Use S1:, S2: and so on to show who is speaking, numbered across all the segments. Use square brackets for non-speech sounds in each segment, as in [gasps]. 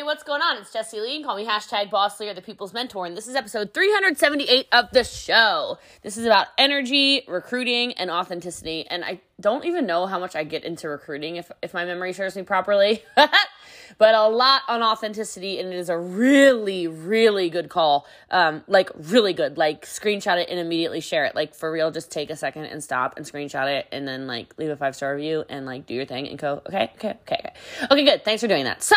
S1: everybody. What's going on? It's Jessie Lee. Call me hashtag Boss Lee or the People's Mentor. And this is episode 378 of the show. This is about energy, recruiting, and authenticity. And I don't even know how much I get into recruiting if, if my memory serves me properly. [laughs] but a lot on authenticity, and it is a really, really good call. Um, like, really good. Like, screenshot it and immediately share it. Like, for real, just take a second and stop and screenshot it and then, like, leave a five star review and, like, do your thing and go, okay, okay, okay, okay. Okay, good. Thanks for doing that. So,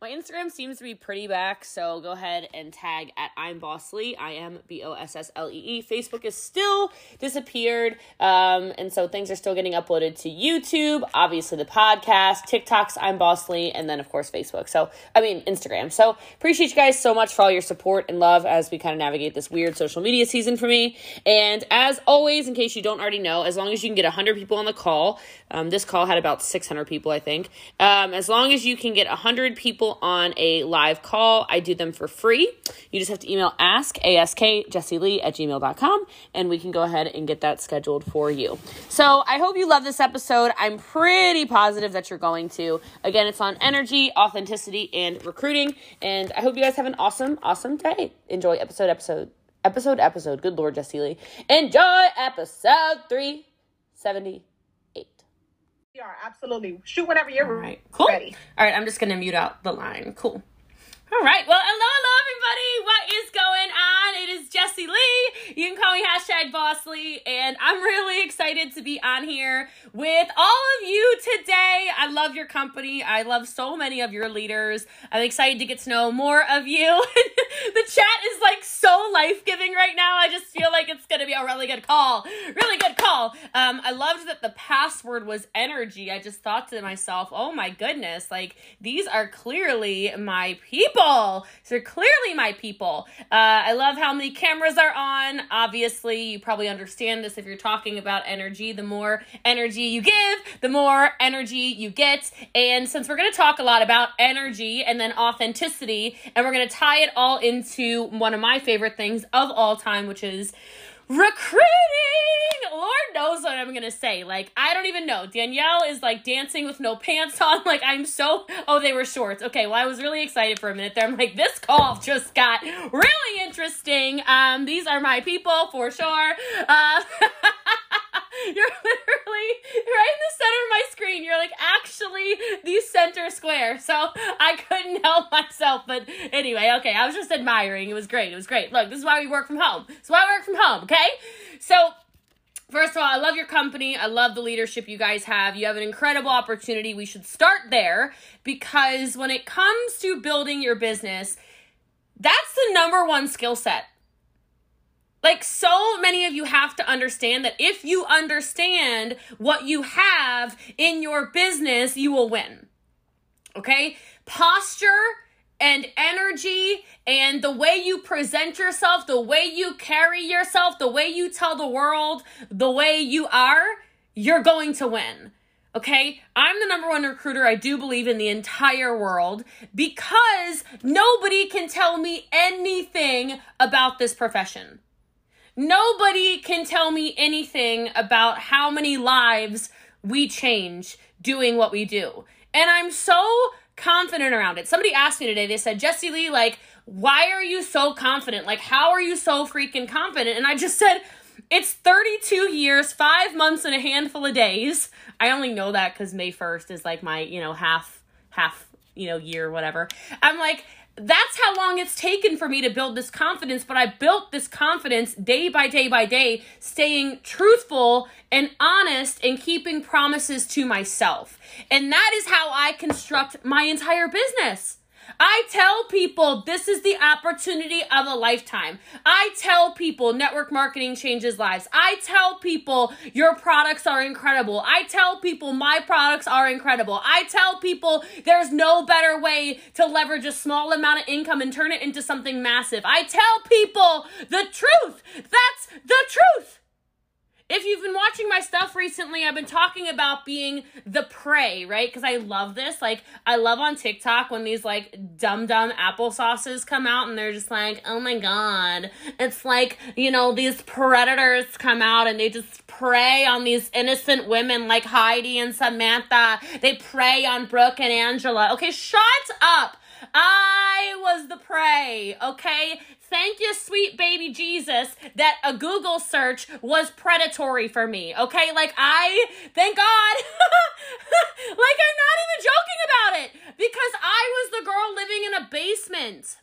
S1: my Instagram seems to be pretty back, so go ahead and tag at I'm Bossly. I am B O S S L E E. Facebook is still disappeared, um, and so things are still getting uploaded to YouTube. Obviously, the podcast, TikToks, I'm Bossly, and then of course Facebook. So I mean Instagram. So appreciate you guys so much for all your support and love as we kind of navigate this weird social media season for me. And as always, in case you don't already know, as long as you can get 100 people on the call, um, this call had about 600 people, I think. Um, as long as you can get 100 people people on a live call. I do them for free. You just have to email ask, ask, Jessie Lee at gmail.com, and we can go ahead and get that scheduled for you. So I hope you love this episode. I'm pretty positive that you're going to. Again, it's on energy, authenticity, and recruiting. And I hope you guys have an awesome, awesome day. Enjoy episode, episode, episode, episode. Good Lord, Jessie Lee. Enjoy episode 370
S2: are absolutely shoot whenever you're
S1: All right. cool. ready. All right, I'm just gonna mute out the line. Cool. All right. Well, hello, hello, everybody. What is going on? It is Jessie Lee. You can call me hashtag Boss Lee, and I'm really excited to be on here with all of you today. I love your company. I love so many of your leaders. I'm excited to get to know more of you. [laughs] the chat is like so life giving right now. I just feel like it's to be a really good call. Really good call. Um, I loved that the password was energy. I just thought to myself, oh my goodness, like these are clearly my people people. So you're clearly my people. Uh, I love how many cameras are on. Obviously, you probably understand this if you're talking about energy. The more energy you give, the more energy you get. And since we're going to talk a lot about energy and then authenticity, and we're going to tie it all into one of my favorite things of all time, which is recruiting. Lord knows what I'm gonna say. Like, I don't even know. Danielle is like dancing with no pants on. [laughs] Like, I'm so. Oh, they were shorts. Okay, well, I was really excited for a minute there. I'm like, this call just got really interesting. Um, these are my people for sure. Uh, [laughs] [laughs] You're literally right in the center of my screen. You're like actually the center square. So I couldn't [laughs] help myself. But anyway, okay, I was just admiring. It was great. It was great. Look, this is why we work from home. This is why I work from home, okay? So First of all, I love your company. I love the leadership you guys have. You have an incredible opportunity. We should start there because when it comes to building your business, that's the number one skill set like, so many of you have to understand that if you understand what you have in your business, you will win. Okay? Posture and energy and the way you present yourself, the way you carry yourself, the way you tell the world the way you are, you're going to win. Okay, I'm the number one recruiter I do believe in the entire world because nobody can tell me anything about this profession. Nobody can tell me anything about how many lives we change doing what we do. And I'm so confident around it. Somebody asked me today, they said, Jessie Lee, like, why are you so confident? Like, how are you so freaking confident? And I just said, it's 32 years, five months, and a handful of days. I only know that because May 1st is like my, you know, half, half, you know, year, whatever. I'm like, that's how long it's taken for me to build this confidence, but I built this confidence day by day by day, staying truthful and honest and keeping promises to myself. And that is how I construct my entire business. I tell people this is the opportunity of a lifetime. I tell people network marketing changes lives. I tell people your products are incredible. I tell people my products are incredible. I tell people there's no better way to leverage a small amount of income and turn it into something massive. I tell people the truth. That's the truth. If you've been watching my stuff recently, I've been talking about being the prey, right? Because I love this. Like, I love on TikTok when these like dumb dumb applesauces come out and they're just like, oh my god. It's like, you know, these predators come out and they just prey on these innocent women like Heidi and Samantha. They prey on Brooke and Angela. Okay, shut up. I was the prey, okay? Thank you, sweet baby Jesus, that a Google search was predatory for me, okay? Like, I, thank God, [laughs] like, I'm not even joking about it because I was the girl living in a basement.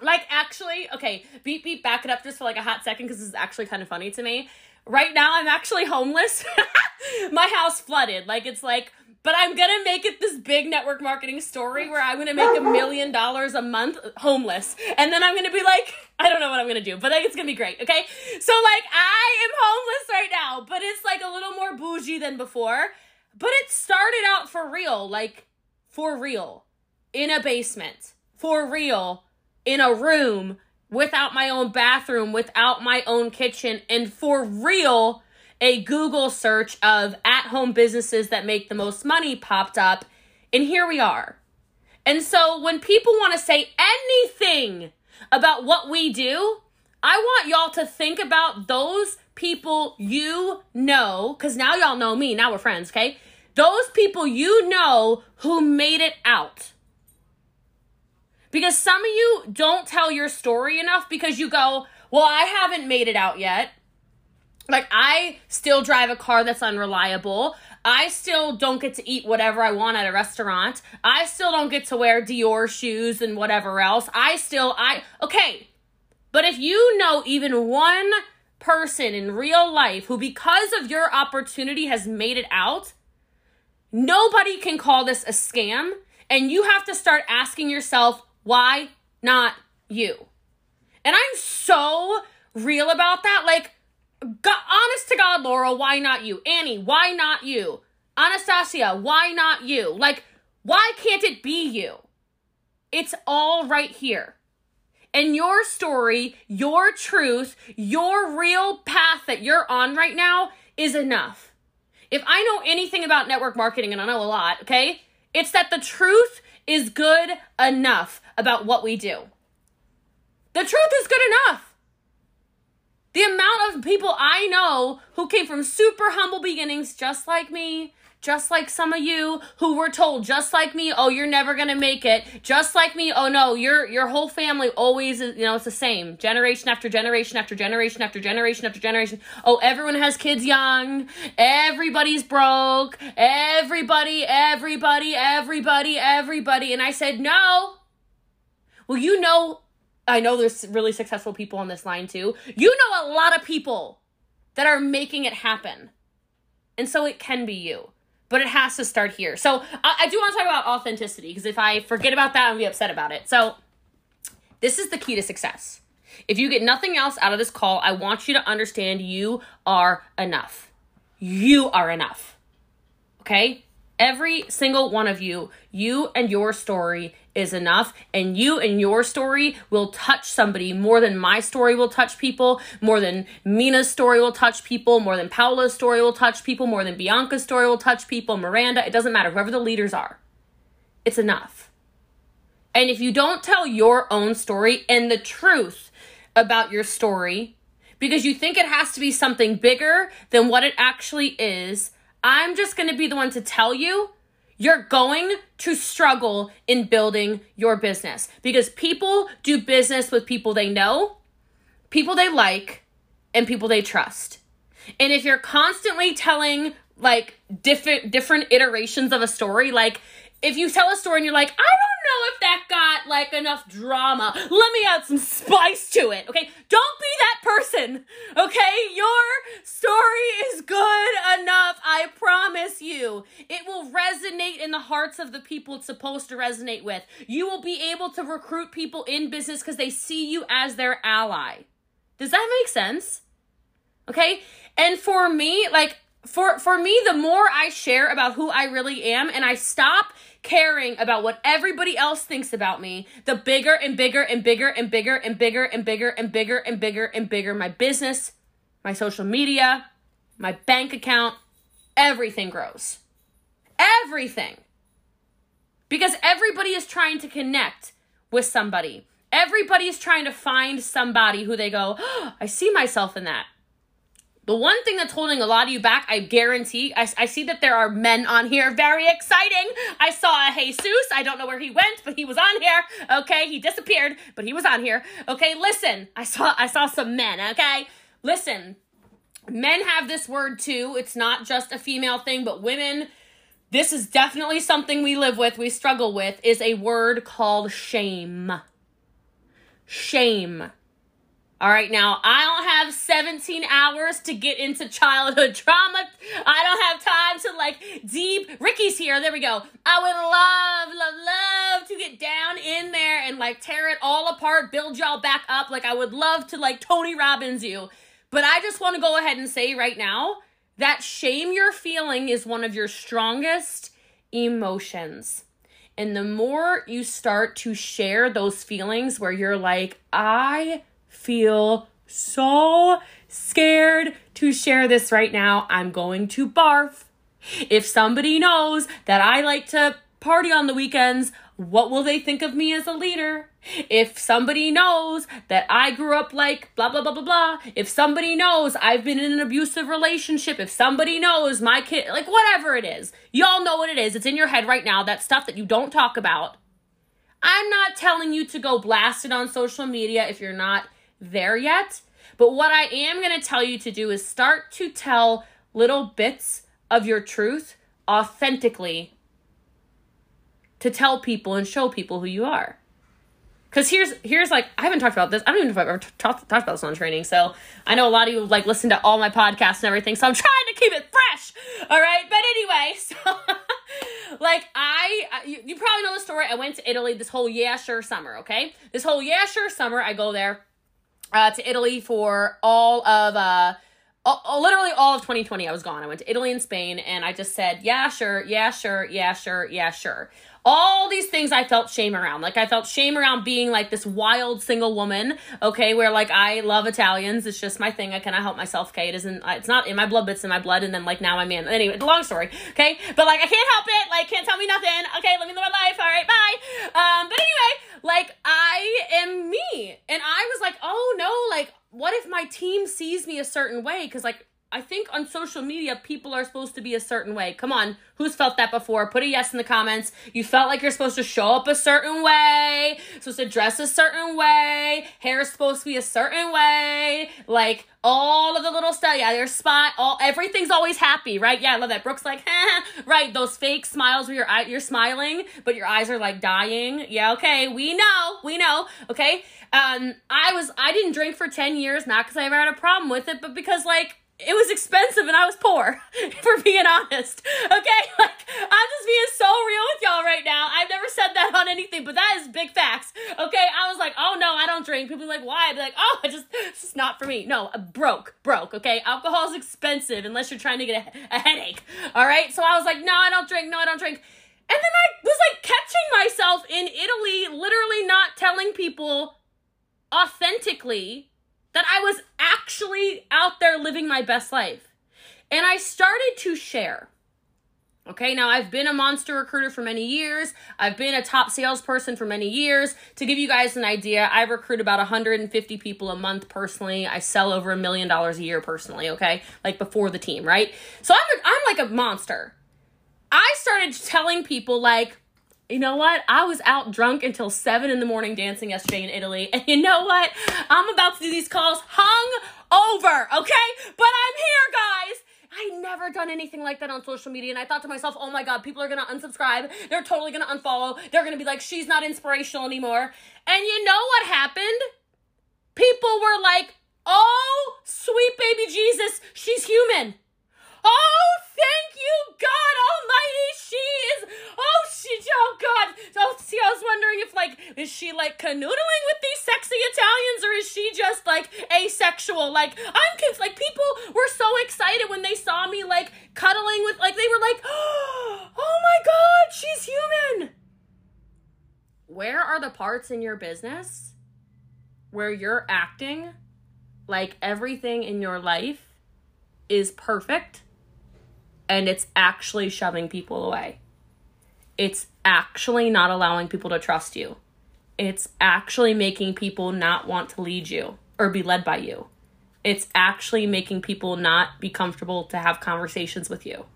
S1: Like, actually, okay, beep, beep, back it up just for like a hot second because this is actually kind of funny to me. Right now, I'm actually homeless. [laughs] My house flooded. Like, it's like, but I'm gonna make it this big network marketing story where I'm gonna make a million dollars a month homeless. And then I'm gonna be like, I don't know what I'm gonna do, but it's gonna be great, okay? So, like, I am homeless right now, but it's like a little more bougie than before. But it started out for real, like, for real, in a basement, for real, in a room without my own bathroom, without my own kitchen, and for real a Google search of at home businesses that make the most money popped up, and here we are. And so when people want to say anything about what we do, I want y'all to think about those people you know, because now y'all know me, now we're friends, okay? Those people you know who made it out. Because some of you don't tell your story enough because you go, Well, I haven't made it out yet. Like, I still drive a car that's unreliable. I still don't get to eat whatever I want at a restaurant. I still don't get to wear Dior shoes and whatever else. I still, I, okay. But if you know even one person in real life who, because of your opportunity, has made it out, nobody can call this a scam. And you have to start asking yourself, why not you? And I'm so real about that. Like, God, honest to God, Laura, why not you? Annie, why not you? Anastasia, why not you? Like, why can't it be you? It's all right here. And your story, your truth, your real path that you're on right now is enough. If I know anything about network marketing, and I know a lot, okay, it's that the truth is good enough about what we do. The truth is good enough. The amount of people I know who came from super humble beginnings, just like me, just like some of you who were told just like me oh you're never going to make it. Just like me oh no your your whole family always you know it's the same. Generation after generation after generation after generation after generation. Oh everyone has kids young. Everybody's broke. Everybody everybody everybody everybody. And i said no. Well you know I know there's really successful people on this line too. You know a lot of people that are making it happen. And so it can be you. But it has to start here. So I, I do want to talk about authenticity because if I forget about that, I'll be upset about it. So this is the key to success. If you get nothing else out of this call, I want you to understand you are enough. You are enough. Okay? Every single one of you, you and your story is enough. And you and your story will touch somebody more than my story will touch people, more than Mina's story will touch people, more than Paula's story will touch people, more than Bianca's story will touch people, Miranda, it doesn't matter, whoever the leaders are. It's enough. And if you don't tell your own story and the truth about your story, because you think it has to be something bigger than what it actually is, I'm just going to be the one to tell you you're going to struggle in building your business because people do business with people they know, people they like, and people they trust. And if you're constantly telling like different different iterations of a story, like if you tell a story and you're like, I don't know if that got like enough drama. Let me add some spice to it. Okay. Don't be that person. Okay. Your story is good enough. I promise you. It will resonate in the hearts of the people it's supposed to resonate with. You will be able to recruit people in business because they see you as their ally. Does that make sense? Okay. And for me, like, for for me the more i share about who i really am and i stop caring about what everybody else thinks about me, the bigger and bigger and bigger and bigger and bigger and bigger and bigger and bigger and bigger my business, my social media, my bank account, everything grows. Everything. Because everybody is trying to connect with somebody. Everybody is trying to find somebody who they go, oh, I see myself in that. The one thing that's holding a lot of you back, I guarantee, I, I, see that there are men on here. Very exciting. I saw a Jesus. I don't know where he went, but he was on here. Okay, he disappeared, but he was on here. Okay, listen. I saw I saw some men. Okay, listen. Men have this word too. It's not just a female thing, but women. This is definitely something we live with. We struggle with. Is a word called shame. Shame all right, now I don't have 17 hours to get into childhood trauma. I don't have time to like deep. Ricky's here. There we go. I would love, love, love to get down in there and like tear it all apart, build y'all back up. Like I would love to like Tony Robbins you. But I just want to go ahead and say right now that shame you're feeling is one of your strongest emotions. And the more you start to share those feelings where you're like, I feel so scared to share this right now. I'm going to barf. If somebody knows that I like to party on the weekends, what will they think of me as a leader? If somebody knows that I grew up like blah, blah, blah, blah, blah. If somebody knows I've been in an abusive relationship. If somebody knows my kid, like whatever it is, y'all know what it is. It's in your head right now. That stuff that you don't talk about. I'm not telling you to go blast it on social media if you're not there yet. But what I am going to tell you to do is start to tell little bits of your truth authentically to tell people and show people who you are. Cause here's here's like I haven't talked about this. I don't even know if I've ever t- talked, talked about this on training. So I know a lot of you like listen to all my podcasts and everything. So I'm trying to keep it fresh. All right. But anyway, [laughs] so like I you, you probably know the story. I went to Italy this whole yeah sure summer. Okay, this whole yeah sure summer I go there uh, to Italy for all of uh, all, literally all of 2020. I was gone. I went to Italy and Spain, and I just said, yeah, sure, yeah, sure, yeah, sure, yeah, sure all these things I felt shame around. Like I felt shame around being like this wild single woman, okay, where like I love Italians. It's just my thing. I cannot help myself, okay? It isn't it's not in my blood, but it's in my blood and then like now I'm in. Anyway, long story, okay? But like I can't help it. Like can't tell me nothing. Okay, let me live my life. All right, bye. Um but anyway, like I am me. And I was like, "Oh no, like what if my team sees me a certain way cuz like I think on social media, people are supposed to be a certain way. Come on, who's felt that before? Put a yes in the comments. You felt like you're supposed to show up a certain way, supposed to dress a certain way, hair is supposed to be a certain way, like all of the little stuff. Yeah, your spot, all everything's always happy, right? Yeah, I love that. Brooke's like, [laughs] right, those fake smiles where you're you're smiling, but your eyes are like dying. Yeah, okay, we know, we know. Okay, um, I was I didn't drink for ten years, not because I ever had a problem with it, but because like it was expensive and I was poor, [laughs] for being honest. Okay? [laughs] Like, I'm just being so real with y'all right now. I've never said that on anything, but that is big facts. Okay? I was like, oh no, I don't drink. People like, why? I'd be like, oh, [laughs] I just, it's just not for me. No, broke, broke, okay? Alcohol is expensive unless you're trying to get a, a headache. All right? So I was like, no, I don't drink. No, I don't drink. And then I was like catching myself in Italy, literally not telling people authentically that I was actually out there living my best life. And I started to share. Okay, now I've been a monster recruiter for many years. I've been a top salesperson for many years. To give you guys an idea, I recruit about 150 people a month personally. I sell over a million dollars a year personally, okay? Like before the team, right? So I'm, a, I'm like a monster. I started telling people, like, you know what? I was out drunk until seven in the morning dancing yesterday in Italy. And you know what? I'm about to do these calls hung over, okay? But I'm here, guys. I never done anything like that on social media. And I thought to myself, oh my God, people are to unsubscribe. They're totally to unfollow. They're to be like, she's not inspirational anymore. And you know what happened? People were like, oh, sweet baby Jesus, she's human. Oh, thank you, God Almighty. She is. Oh, she. Oh, God. Oh, see, I was wondering if, like, is she, like, canoodling with these sexy Italians or is she just, like, asexual? Like, I'm confused. Like, people were so excited when they saw me, like, cuddling with, like, they were like, [gasps] oh my God, she's human. Where are the parts in your business where you're acting like everything in your life is perfect and it's actually shoving people away. It's actually not allowing people to trust you. It's actually making people not want to lead you or be led by you. It's actually making people not be comfortable to have conversations with you.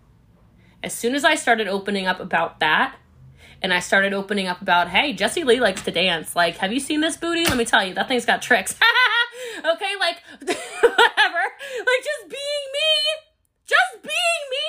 S1: As soon as I started opening up about that, and I started opening up about, hey, Jessie Lee likes to dance. Like, have you seen this booty? Let me tell you, that thing's got tricks. [laughs] okay, like, [laughs] whatever. Like, just being me. Just being me.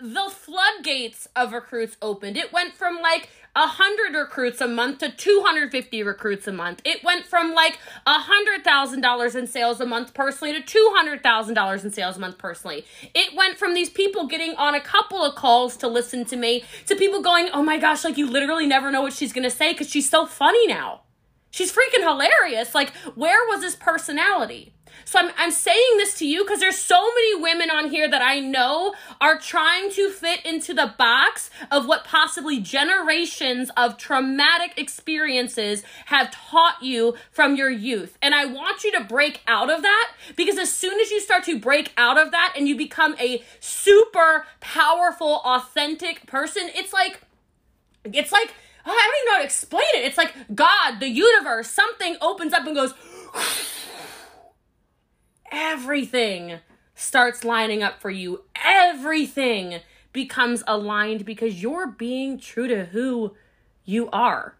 S1: The floodgates of recruits opened. It went from like 100 recruits a month to 250 recruits a month. It went from like $100,000 in sales a month personally to $200,000 in sales a month personally. It went from these people getting on a couple of calls to listen to me to people going, oh my gosh, like you literally never know what she's gonna say because she's so funny now. She's freaking hilarious. Like, where was this personality? So I'm, I'm saying this to you because there's so many women on here that I know are trying to fit into the box of what possibly generations of traumatic experiences have taught you from your youth. And I want you to break out of that because as soon as you start to break out of that and you become a super powerful, authentic person, it's like, it's like, I don't even know how to explain it. It's like God, the universe, something opens up and goes, everything starts lining up for you. Everything becomes aligned because you're being true to who you are.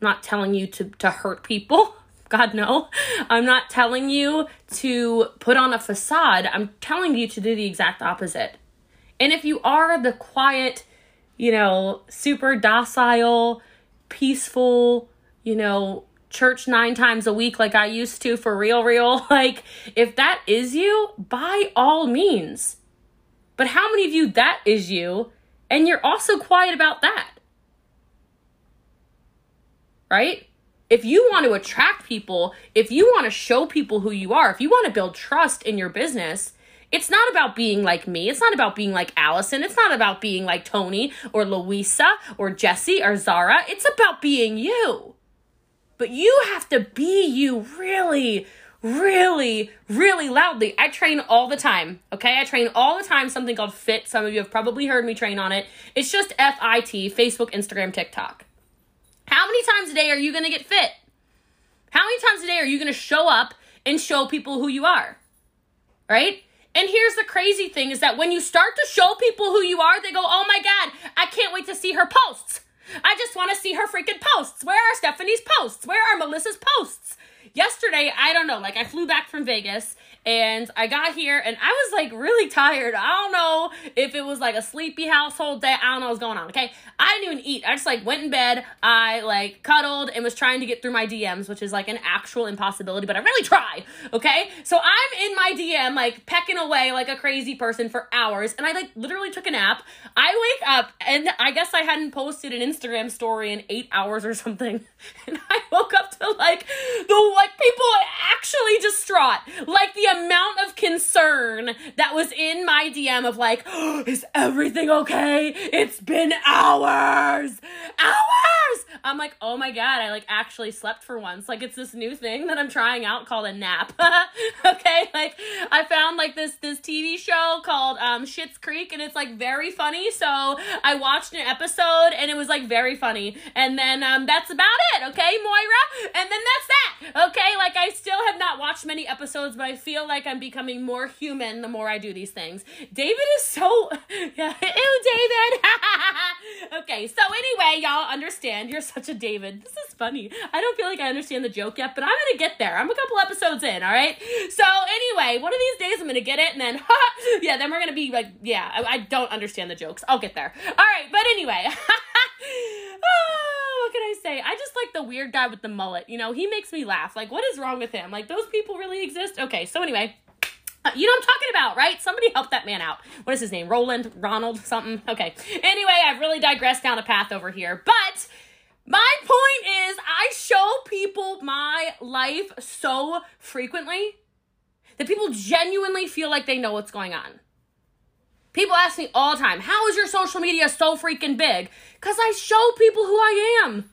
S1: I'm not telling you to, to hurt people. [laughs] God, no. I'm not telling you to put on a facade. I'm telling you to do the exact opposite. And if you are the quiet, you know, super docile, peaceful, you know, church nine times a week like I used to for real, real. [laughs] Like, if that is you, by all means. But how many of you that is you and you're also quiet about that? Right? If you want to attract people, if you want to show people who you are, if you want to build trust in your business, it's not about being like me. It's not about being like Allison. It's not about being like Tony or Louisa or Jesse or Zara. It's about being you. But you have to be you really, really, really loudly. I train all the time, okay? I train all the time something called FIT. Some of you have probably heard me train on it. It's just F I T, Facebook, Instagram, TikTok. How many times a day are you gonna get fit? How many times a day are you gonna show up and show people who you are? Right? And here's the crazy thing is that when you start to show people who you are, they go, oh my God, I can't wait to see her posts. I just want to see her freaking posts. Where are Stephanie's posts? Where are Melissa's posts? Yesterday, I don't know, like I flew back from Vegas and I got here and I was like really tired. I don't know if it was like a sleepy household day. I don't know what's going on. Okay. I didn't even eat. I just like went in bed. I like cuddled and was trying to get through my DMs, which is like an actual impossibility, but I really try. Okay. So I'm in my DM, like pecking away like a crazy person for hours. And I like literally took a nap. I wake up and I guess I hadn't posted an Instagram story in eight hours or something. [laughs] And I woke up to like the like people actually distraught. Like the amount of concern that was in my DM of like, oh, [gasps] is everything okay? It's been hours. Hours. I'm like, oh my god, I like actually slept for once. Like it's this new thing that I'm trying out called a nap. [laughs] okay, like I found like this this TV show called um Schitt's Creek and it's like very funny. So I watched an episode and it was like very funny. And then um that's about it, okay, Moira? And then that's that. Okay, like I still have not watched many episodes, but I feel like I'm becoming more human the more I do these things. David is so [laughs] [laughs] ew, David. [laughs] okay, so anyway, y'all understand you're such a David. This is funny. I don't feel like I understand the joke yet, but I'm gonna get there. I'm a couple episodes in, all right? So anyway, one of these days I'm gonna get it, and then yeah, then we're gonna be like, yeah, I, I don't understand the jokes. I'll get there. All right, but anyway. I say? I just like the weird guy with the mullet. You know, he makes me laugh. Like, what is wrong with him? Like, those people really exist? Okay, so anyway. Uh, you know I'm talking about, right? Somebody help that man out. What is his name? Roland? Ronald? Something? Okay. Anyway, I've really digressed down a path over here. But my point is, I show people my life so frequently that people genuinely feel like they know what's going on. People ask me all the time, how is your social media so freaking big? Because I show people who I am.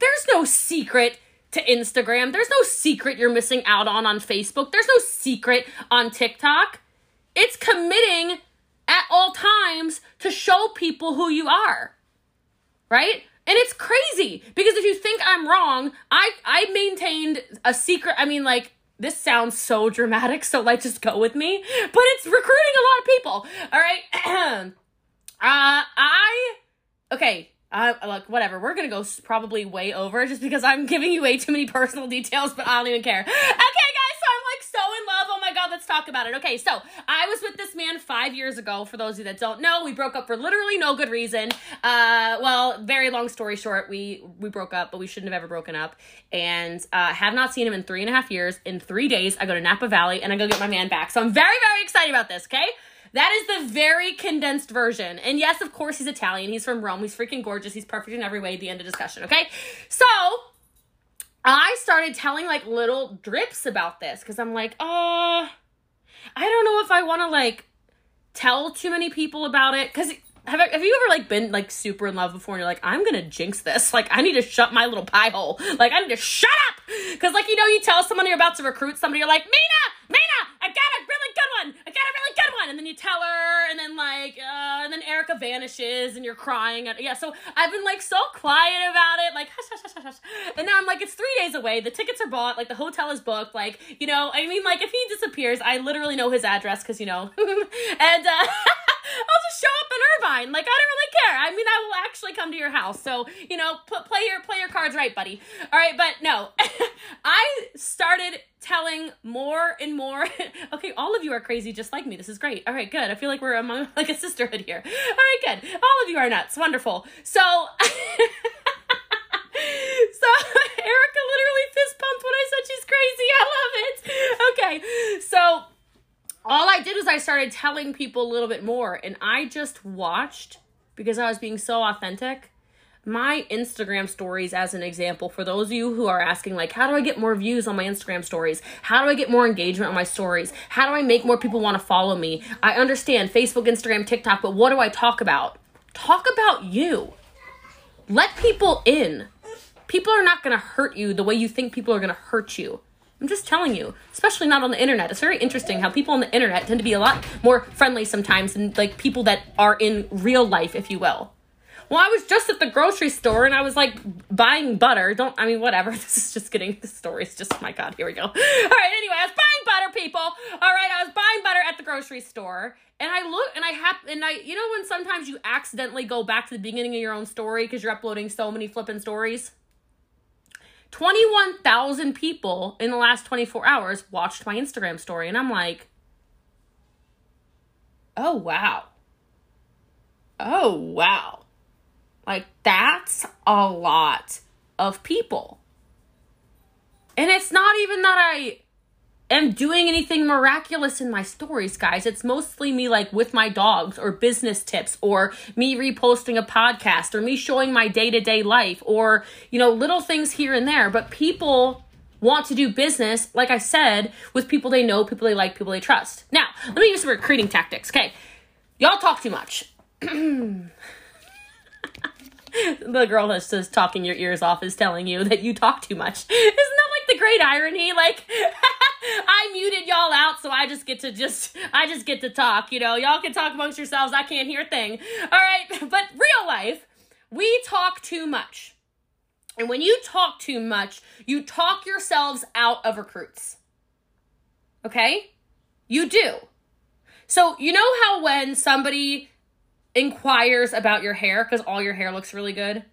S1: There's no secret to Instagram. There's no secret you're missing out on on Facebook. There's no secret on TikTok. It's committing at all times to show people who you are. Right? And it's crazy because if you think I'm wrong, I I maintained a secret. I mean, like this sounds so dramatic, so like just go with me. But it's recruiting a lot of people. All right. [clears throat] uh, I okay. Uh, like whatever, we're gonna go probably way over just because I'm giving you way too many personal details, but I don't even care. Okay, guys, so I'm like so in love. Oh my god, let's talk about it. Okay, so I was with this man five years ago. For those of you that don't know, we broke up for literally no good reason. Uh, well, very long story short, we we broke up, but we shouldn't have ever broken up, and uh, have not seen him in three and a half years. In three days, I go to Napa Valley and I go get my man back. So I'm very very excited about this. Okay. That is the very condensed version. And yes, of course, he's Italian. He's from Rome. He's freaking gorgeous. He's perfect in every way. The end of discussion. Okay. So I started telling like little drips about this because I'm like, oh, I don't know if I want to like tell too many people about it because have, have you ever like been like super in love before and you're like i'm gonna jinx this. Like i need to shut my little pie hole. Like i need to shut up. Because like you know you tell someone you're about to recruit somebody you're like mina! Mina! I got a really good one! I got a really good one! And then you tell her and then like uh, and then erica vanishes and you're crying and yeah so i've been like so quiet about it like hush hush hush hush and now i'm like it's three days away. The tickets are bought. Like the hotel is booked. Like you know i mean like if he disappears i literally know his address because you know. [laughs] And uh [laughs] I'll just show up in Irvine. Like I don't really care. I mean, I will actually come to your house. So you know, put play your play your cards right, buddy. All right, but no, [laughs] I started telling more and more. [laughs] okay, all of you are crazy just like me. This is great. All right, good. I feel like we're among [laughs] like a sisterhood here. All right, good. All of you are nuts. Wonderful. So. So Erica literally fist pumped when I said she's crazy. I love it. Okay, so all I did was I started telling people a little bit more, and I just watched because I was being so authentic. My Instagram stories, as an example, for those of you who are asking, like, how do I get more views on my Instagram stories? How do I get more engagement on my stories? How do I make more people want to follow me? I understand Facebook, Instagram, TikTok, but what do I talk about? Talk about you. Let people in. People are not going to hurt you the way you think people are going to hurt you. I'm just telling you, especially not on the internet. It's very interesting how people on the internet tend to be a lot more friendly sometimes than like people that are in real life, if you will. Well, I was just at the grocery store and I was like buying butter. Don't I mean whatever. [laughs] This is just getting the story just my god. Here we go. All right. Anyway, I was buying butter, people. All right, I was buying butter at the grocery store, and I look and I have and I you know when sometimes you accidentally go back to the beginning of your own story because you're uploading so many flipping stories. 21,000 people in the last 24 hours watched my Instagram story. And I'm like, oh, wow. Oh, wow. Like, that's a lot of people. And it's not even that I am doing anything miraculous in my stories, guys. It's mostly me like with my dogs or business tips or me reposting a podcast or me showing my day-to-day life or, you know, little things here and there, but people want to do business, like I said, with people they know, people they like, people they trust. Now, let me use some recruiting tactics. Okay. Y'all talk too much. [clears throat] the girl that's just talking your ears off is telling you that you talk too much. [laughs] Isn't that like the great irony? Like [laughs] [laughs] I muted y'all out, so I just get to just I just get to talk. You know, y'all can talk amongst yourselves. I can't hear a thing. All right, [laughs] but real life, we talk too much. And when you talk too much, you talk yourselves out of recruits. Okay? You do. So, you know how when somebody inquires about your hair because all your hair looks really good,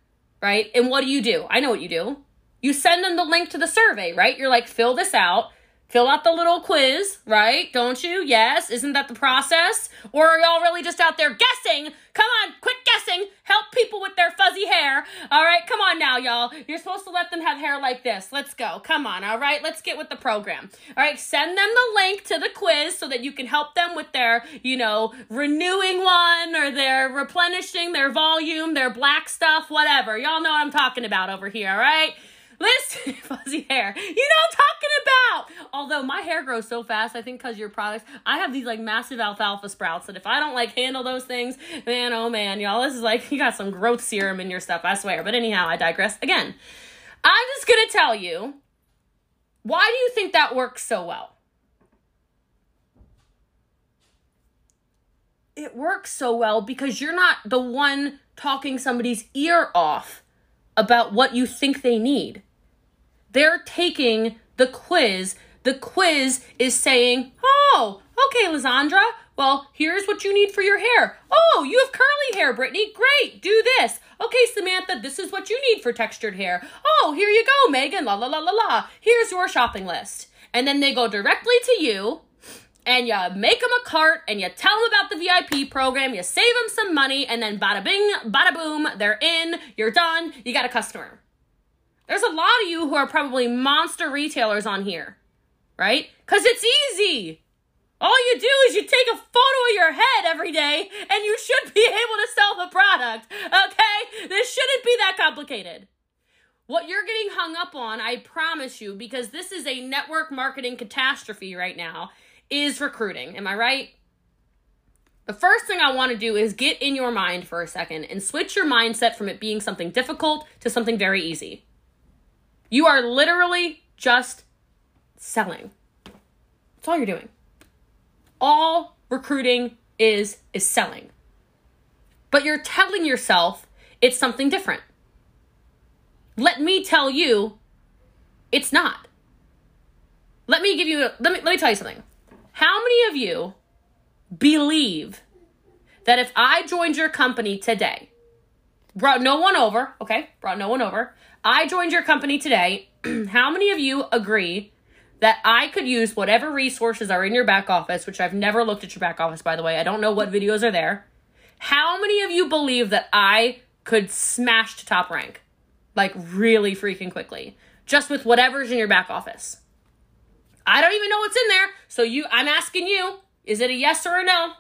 S1: right? And what do you do? I know what you do. You send them the link to the survey, right? You're like, fill this out fill out the little quiz, right? Don't you? Yes. Isn't that the process? Or are y'all really just out there guessing? Come on, quit guessing. Help people with their fuzzy hair. All right, come on now, y'all. You're supposed to let them have hair like this. Let's go. Come on, all right? Let's get with the program. All right, send them the link to the quiz so that you can help them with their, you know, renewing one or their replenishing their volume, their black stuff, whatever. Y'all know what I'm talking about over here, all right? Listen, [laughs] fuzzy hair. You know I'm talking about. Although my hair grows so fast, I think because your products, I have these like massive alfalfa sprouts that if I don't like handle those things, man, oh man, y'all, this is like you got some growth serum in your stuff, I swear. But anyhow, I digress again. I'm just to tell you why do you think that works so well? It works so well because you're not the one talking somebody's ear off about what you think they need. They're taking the quiz. The quiz is saying, Oh, okay, Lizandra, well, here's what you need for your hair. Oh, you have curly hair, Brittany. Great, do this. Okay, Samantha, this is what you need for textured hair. Oh, here you go, Megan. La la la la la. Here's your shopping list. And then they go directly to you and you make them a cart and you tell them about the VIP program, you save them some money, and then bada bing, bada boom, they're in, you're done, you got a customer. There's a lot of you who are probably monster retailers on here, right? Because it's easy. All you do is you take a photo of your head every day and you should be [laughs] able to sell the product, okay? This shouldn't be that complicated. What you're getting hung up on, I promise you, because this is a network marketing catastrophe right now, is recruiting. Am I right? The first thing I want to do is get in your mind for a second and switch your mindset from it being something difficult to something very easy. You are literally just selling. That's all you're doing. All recruiting is is selling. But you're telling yourself it's something different. Let me tell you it's not. Let me give you let me let me tell you something. How many of you believe that if I joined your company today, brought no one over, okay? Brought no one over. I joined your company today. [clears throat] how many of you agree that I could use whatever resources are in your back office, which I've never looked at your back office, by the way. I don't know what videos are there. How many of you believe that I could smash to top rank? Like, really freaking quickly. Just with whatever's in your back office. I don't even know what's in there. So, you, I'm asking you, is it a yes or a no?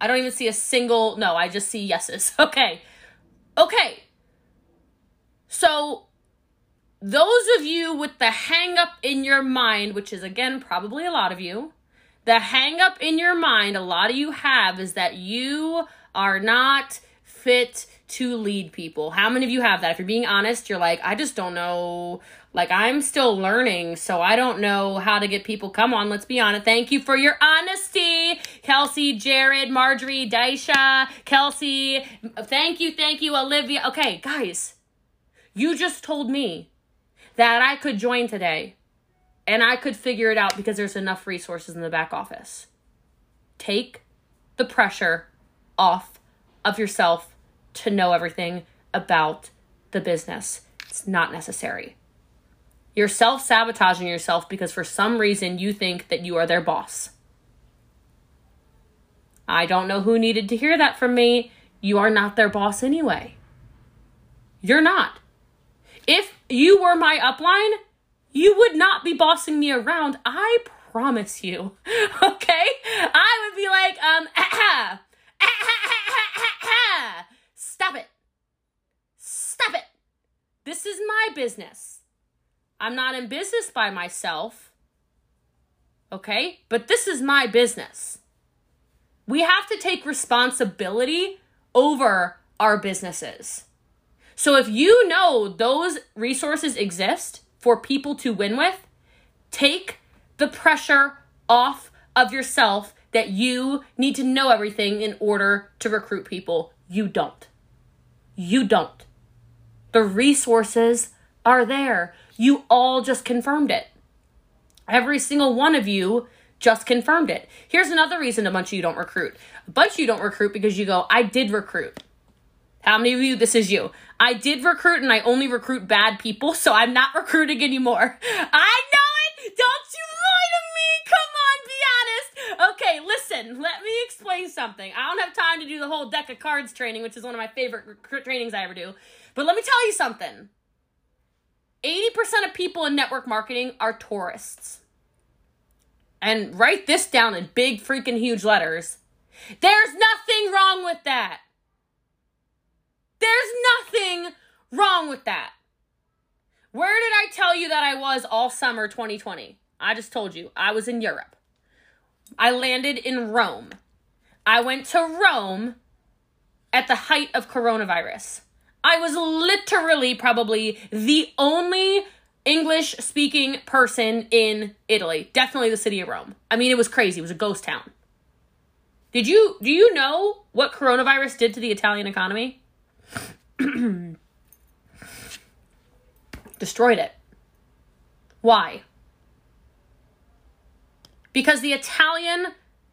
S1: I don't even see a single no. I just see yeses. [laughs] Okay. Okay. So, those of you with the hang up in your mind, which is again probably a lot of you, the hang up in your mind a lot of you have is that you are not fit to lead people. How many of you have that? If you're being honest, you're like, I just don't know. Like, I'm still learning, so I don't know how to get people. Come on, let's be honest. Thank you for your honesty, Kelsey, Jared, Marjorie, Daisha, Kelsey. Thank you, thank you, Olivia. Okay, guys, you just told me that I could join today and I could figure it out because there's enough resources in the back office. Take the pressure off of yourself to know everything about the business. It's not necessary. You're self sabotaging yourself because for some reason you think that you are their boss. I don't know who needed to hear that from me. You are not their boss anyway. You're not. If you were my upline, you would not be bossing me around. I promise you. [laughs] Okay? I would be like, um, [coughs] stop it. Stop it. This is my business. I'm not in business by myself. Okay? But this is my business. We have to take responsibility over our businesses. So if you know those resources exist for people to win with, take the pressure off of yourself that you need to know everything in order to recruit people. You don't. You don't. The resources are there. You all just confirmed it. Every single one of you just confirmed it. Here's another reason a bunch of you don't recruit. A bunch of you don't recruit because you go, I did recruit. How many of you, this is you? I did recruit and I only recruit bad people, so I'm not [laughs] recruiting anymore. I know it! Don't you lie to me! Come on, be honest! Okay, listen, let me explain something. I don't have time to do the whole deck of cards training, which is one of my favorite trainings I ever do. But let me tell you something 80% of people in network marketing are tourists. And write this down in big freaking huge letters. There's nothing wrong with that. There's nothing wrong with that. Where did I tell you that I was all summer 2020? I just told you. I was in Europe. I landed in Rome. I went to Rome at the height of coronavirus. I was literally probably the only English speaking person in Italy. Definitely the city of Rome. I mean, it was crazy. It was a ghost town. Did you do you know what coronavirus did to the Italian economy? [clears throat] Destroyed it. Why? Because the Italian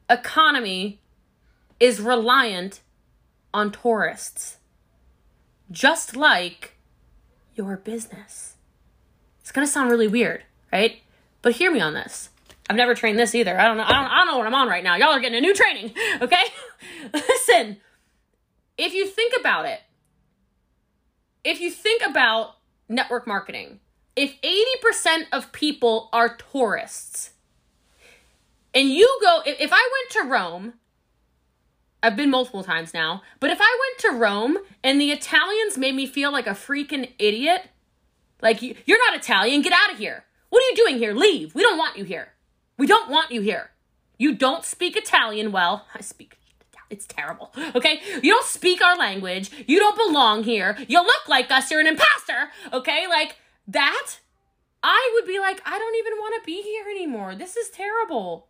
S1: economy is reliant on tourists. Just like your business. It's to sound really weird, right? But hear me on this. I've never trained this either. I don't know. I don't, I don't know what I'm on right now. Y'all are getting a new training, [laughs] okay? [laughs] Listen, if you think about it, if you think about network marketing, if 80% of people are tourists, and you go, if, I went to Rome, I've been multiple times now, but if I went to Rome and the Italians made me feel like a freaking idiot, like you're not Italian, get out of here. What are you doing here? Leave. We don't want you here. We don't want you here. You don't speak Italian well. I speak it's terrible. Okay? You don't speak our language. You don't belong here. You look like us. You're an imposter. Okay? Like that, I would be like, I don't even want to be here anymore. This is terrible.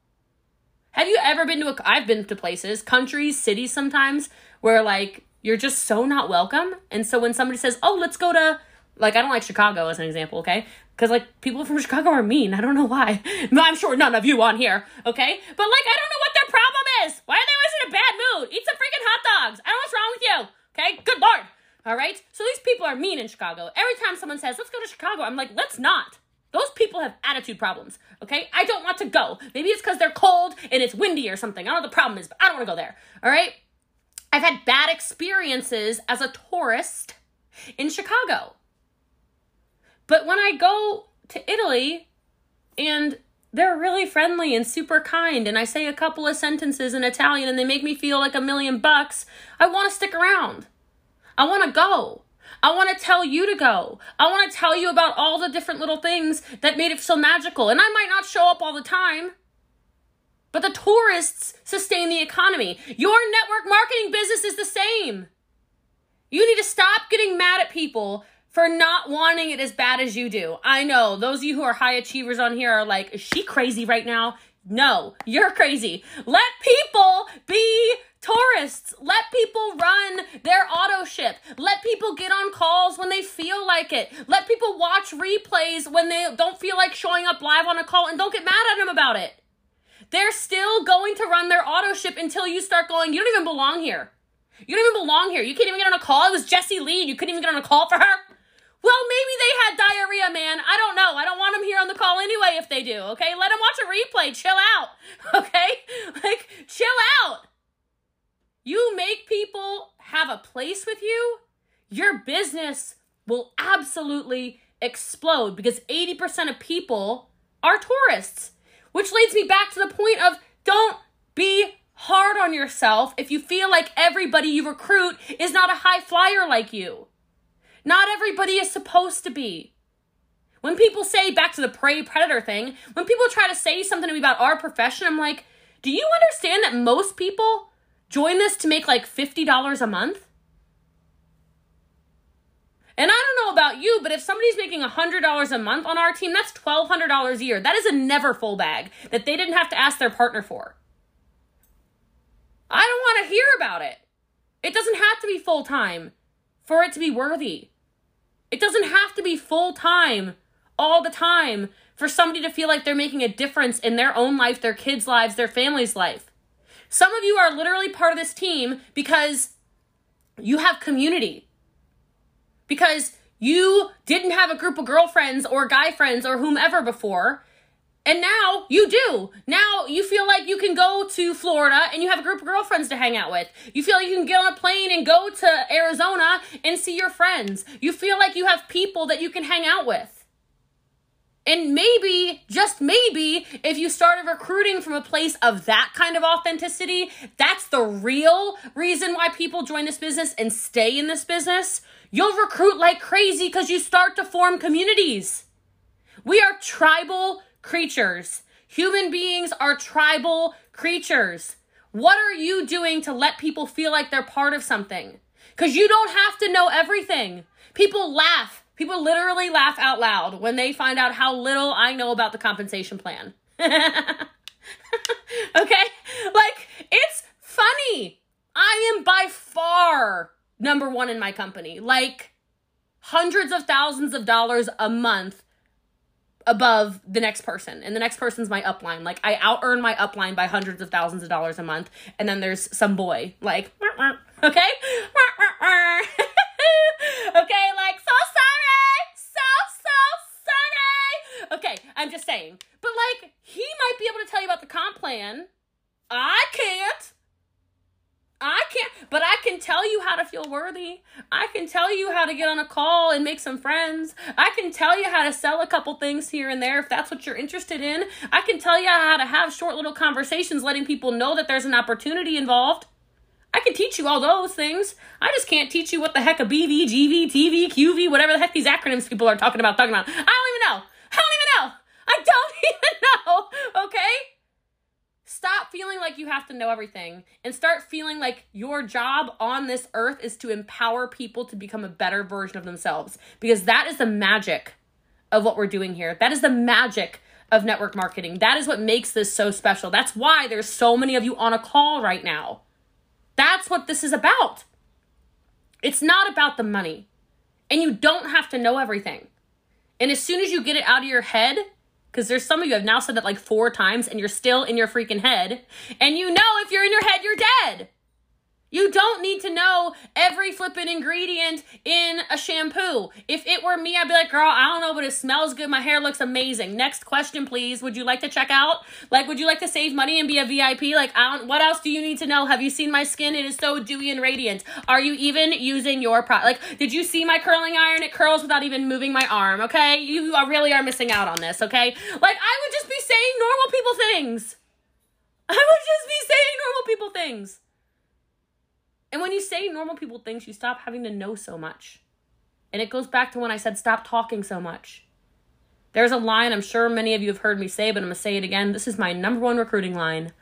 S1: Have you ever been to a I've been to places, countries, cities sometimes where like you're just so not welcome. And so when somebody says, "Oh, let's go to like I don't like Chicago as an example, okay? Because like people from Chicago are mean. I don't know why. [laughs] I'm sure none of you on here, okay? But like I don't know what their problem is. Why are they always in a bad mood? Eat some freaking hot dogs. I don't know what's wrong with you. Okay? Good lord. All right? So these people are mean in Chicago. Every time someone says, "Let's go to Chicago," I'm like, "Let's not." Those people have attitude problems. Okay? I don't want to go. Maybe it's because they're cold and it's windy or something. I don't know what the problem is, but I don't want to go there. All right? I've had bad experiences as a tourist in Chicago. But when I go to Italy and they're really friendly and super kind and I say a couple of sentences in Italian and they make me feel like a million bucks, I want to stick around. I want to go. I want to tell you to go. I want to tell you about all the different little things that made it so magical. And I might not show up all the time. But the tourists sustain the economy. Your network marketing business is the same. You need to stop getting mad at people for not wanting it as bad as you do. I know those of you who are high achievers on here are like, is she crazy right now? No, you're crazy. Let people be tourists. Let people run their auto ship. Let people get on calls when they feel like it. Let people watch replays when they don't feel like showing up live on a call and don't get mad at them about it. They're still going to run their auto ship until you start going, you don't even belong here. You don't even belong here. You can't even get on a call. It was Jessie Lee. You couldn't even get on a call for her. Well, maybe they had diarrhea, man. I don't know. I don't want them here on the call anyway if they do, okay? Let them watch a replay. Chill out, [laughs] okay? Like, chill out. You make people have a place with you, your business will absolutely explode because 80% of people are tourists. Which leads me back to the point of don't be hard on yourself if you feel like everybody you recruit is not a high flyer like you. Not everybody is supposed to be. When people say back to the prey predator thing, when people try to say something to me about our profession, I'm like, do you understand that most people join this to make like $50 a month? And I don't know about you, but if somebody's making $100 a month on our team, that's $1,200 a year. That is a Neverfull bag that they didn't have to ask their partner for. I don't want to hear about it. It doesn't have to be full time for it to be worthy. It doesn't have to be full time all the time for somebody to feel like they're making a difference in their own life, their kids' lives, their family's life. Some of you are literally part of this team because you have community. Because you didn't have a group of girlfriends or guy friends or whomever before, and now you do. Now you feel like you can go to Florida and you have a group of girlfriends to hang out with. You feel like you can get on a plane and go to Arizona and see your friends. You feel like you have people that you can hang out with. And maybe, just maybe, if you started recruiting from a place of that kind of authenticity, that's the real reason why people join this business and stay in this business. You'll recruit like crazy because you start to form communities. We are tribal creatures. Human beings are tribal creatures. What are you doing to let people feel like they're part of something? Because you don't have to know everything. People laugh. People literally laugh out loud when they find out how little I know about the compensation plan. [laughs] okay? Like, it's funny. I am by far number one in my company. Like, hundreds of thousands of dollars a month above the next person and the next person's my upline. Like i out earn my upline by hundreds of thousands of dollars a month and then there's some boy like okay? [laughs] Okay like so sorry so so sorry. Okay i'm just saying. But like he might be able to tell you about the comp plan. I can't I can't, but I can tell you how to feel worthy. I can tell you how to get on a call and make some friends. I can tell you how to sell a couple things here and there if that's what you're interested in. I can tell you how to have short little conversations letting people know that there's an opportunity involved. I can teach you all those things. I just can't teach you what the heck a BV, GV, TV, QV, whatever the heck these acronyms people are talking about, talking about. I don't even know. I don't even know. I don't even know. Okay? Stop feeling like you have to know everything and start feeling like your job on this earth is to empower people to become a better version of themselves because that is the magic of what we're doing here. That is the magic of network marketing. That is what makes this so special. That's why there's so many of you on a call right now. That's what this is about. It's not about the money. And you don't have to know everything. And as soon as you get it out of your head because there's some of you have now said that like four times and you're still in your freaking head. And you know if you're in your head, you're dead. You don't need to know every flipping ingredient in a shampoo. If it were me, I'd be like, girl, I don't know, but it smells good. My hair looks amazing. Next question, please. Would you like to check out? Like, would you like to save money and be a VIP? Like, I don't, what else do you need to know? Have you seen my skin? It is so dewy and radiant. Are you even using your product? Like, did you see my curling iron? It curls without even moving my arm, okay? You really are missing out on this, okay? Like, I would just be saying normal people things. I would just be saying normal people things. And when you say normal people things, you stop having to know so much. And it goes back to when I said stop talking so much. There's a line I'm sure many of you have heard me say, but I'm going to say it again. This is my number one recruiting line.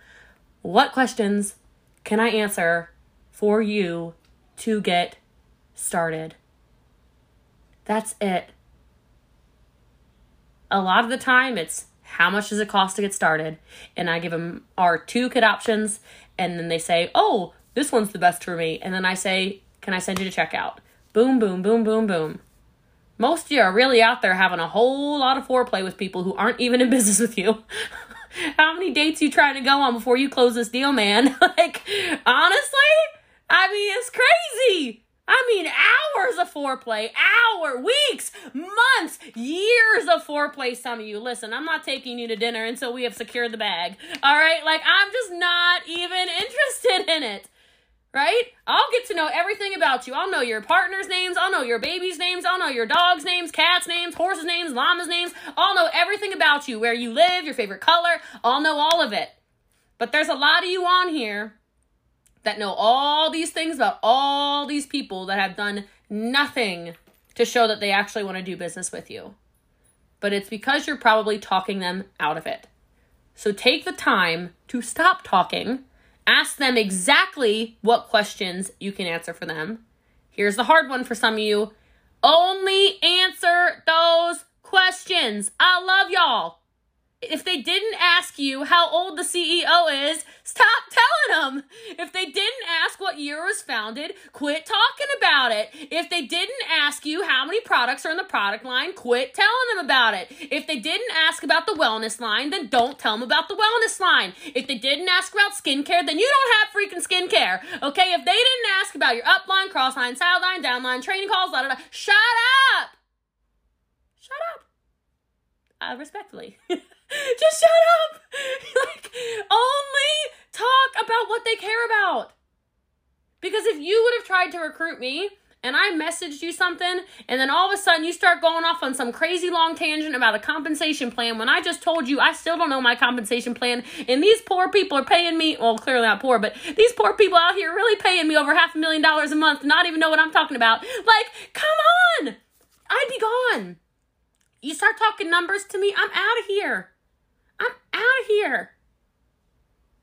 S1: What questions can I answer for you to get started? That's it. A lot of the time, it's how much does it cost to get started? And I give them our two kit options, and then they say, oh, this one's the best for me. And then I say, Can I send you to checkout? Boom, boom, boom, boom, boom. Most of you are really out there having a whole lot of foreplay with people who aren't even in [laughs] business with you. [laughs] How many dates you trying to go on before you close this deal, man? [laughs] like, honestly, I mean, it's crazy. I mean, hours of foreplay, hour, weeks, months, years of foreplay. Some of you, listen, I'm not taking you to dinner until we have secured the bag. All right, like I'm just not even interested in it right? I'll get to know everything about you. I'll know your partner's names. I'll know your baby's names. I'll know your dog's names, cat's names, horse's names, llama's names. I'll know everything about you, where you live, your favorite color. I'll know all of it. But there's a lot of you on here that know all these things about all these people that have done nothing to show that they actually want to do business with you. But it's because you're probably talking them out of it. So take the time to stop talking Ask them exactly what questions you can answer for them. Here's the hard one for some of you only answer those questions. I love y'all if they didn't ask you how old the CEO is, stop telling them. If they didn't ask what year was founded, quit talking about it. If they didn't ask you how many products are in the product line, quit telling them about it. If they didn't ask about the wellness line, then don't tell them about the wellness line. If they didn't ask about skincare, then you don't have freaking skincare. Okay? If they didn't ask about your upline, crossline, sideline, downline, training calls, blah, blah, blah, shut up. Shut up. Uh, respectfully. [laughs] [laughs] Just shut up. [laughs] like, only talk about what they care about. Because if you would have tried to recruit me and I messaged you something, and then all of a sudden you start going off on some crazy long tangent about a compensation plan when I just told you I still don't know my compensation plan, and these poor people are paying me, well, clearly not poor, but these poor people out here really paying me over half a million dollars a month not even know what I'm talking about. Like, come on! I'd be gone. You start talking numbers to me, I'm out of here. Here.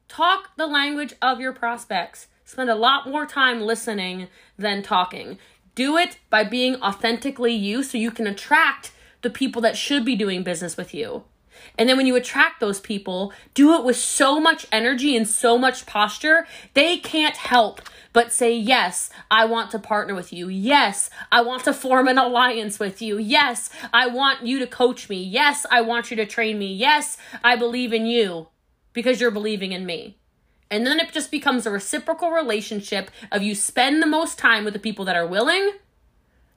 S1: Talk the language of your prospects. spend a lot more time listening than talking. Do it by being authentically you so you can attract the people that should be doing business with you. And then when you attract those people, do it with so much energy and so much posture, they can't help but say, Yes, I want to partner with you. Yes, I want to form an alliance with you. Yes, I want you to coach me. Yes, I want you to train me. Yes, I believe in you because you're believing in me. And then it just becomes a reciprocal relationship of you spend the most time with the people that are willing,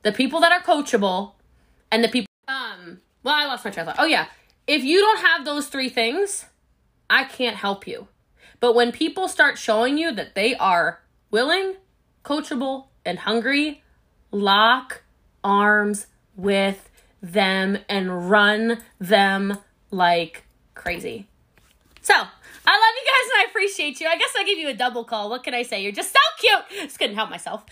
S1: the people that are coachable, and the people um well, I lost my train of thought. Oh yeah. If you don't have those three things, I can't help you. But when people start showing you that they are willing, coachable, and hungry, lock arms with them and run them like crazy. So, I love you guys and I appreciate you. I guess I give you a double call. What can I say? You're just so cute. Just couldn't help myself.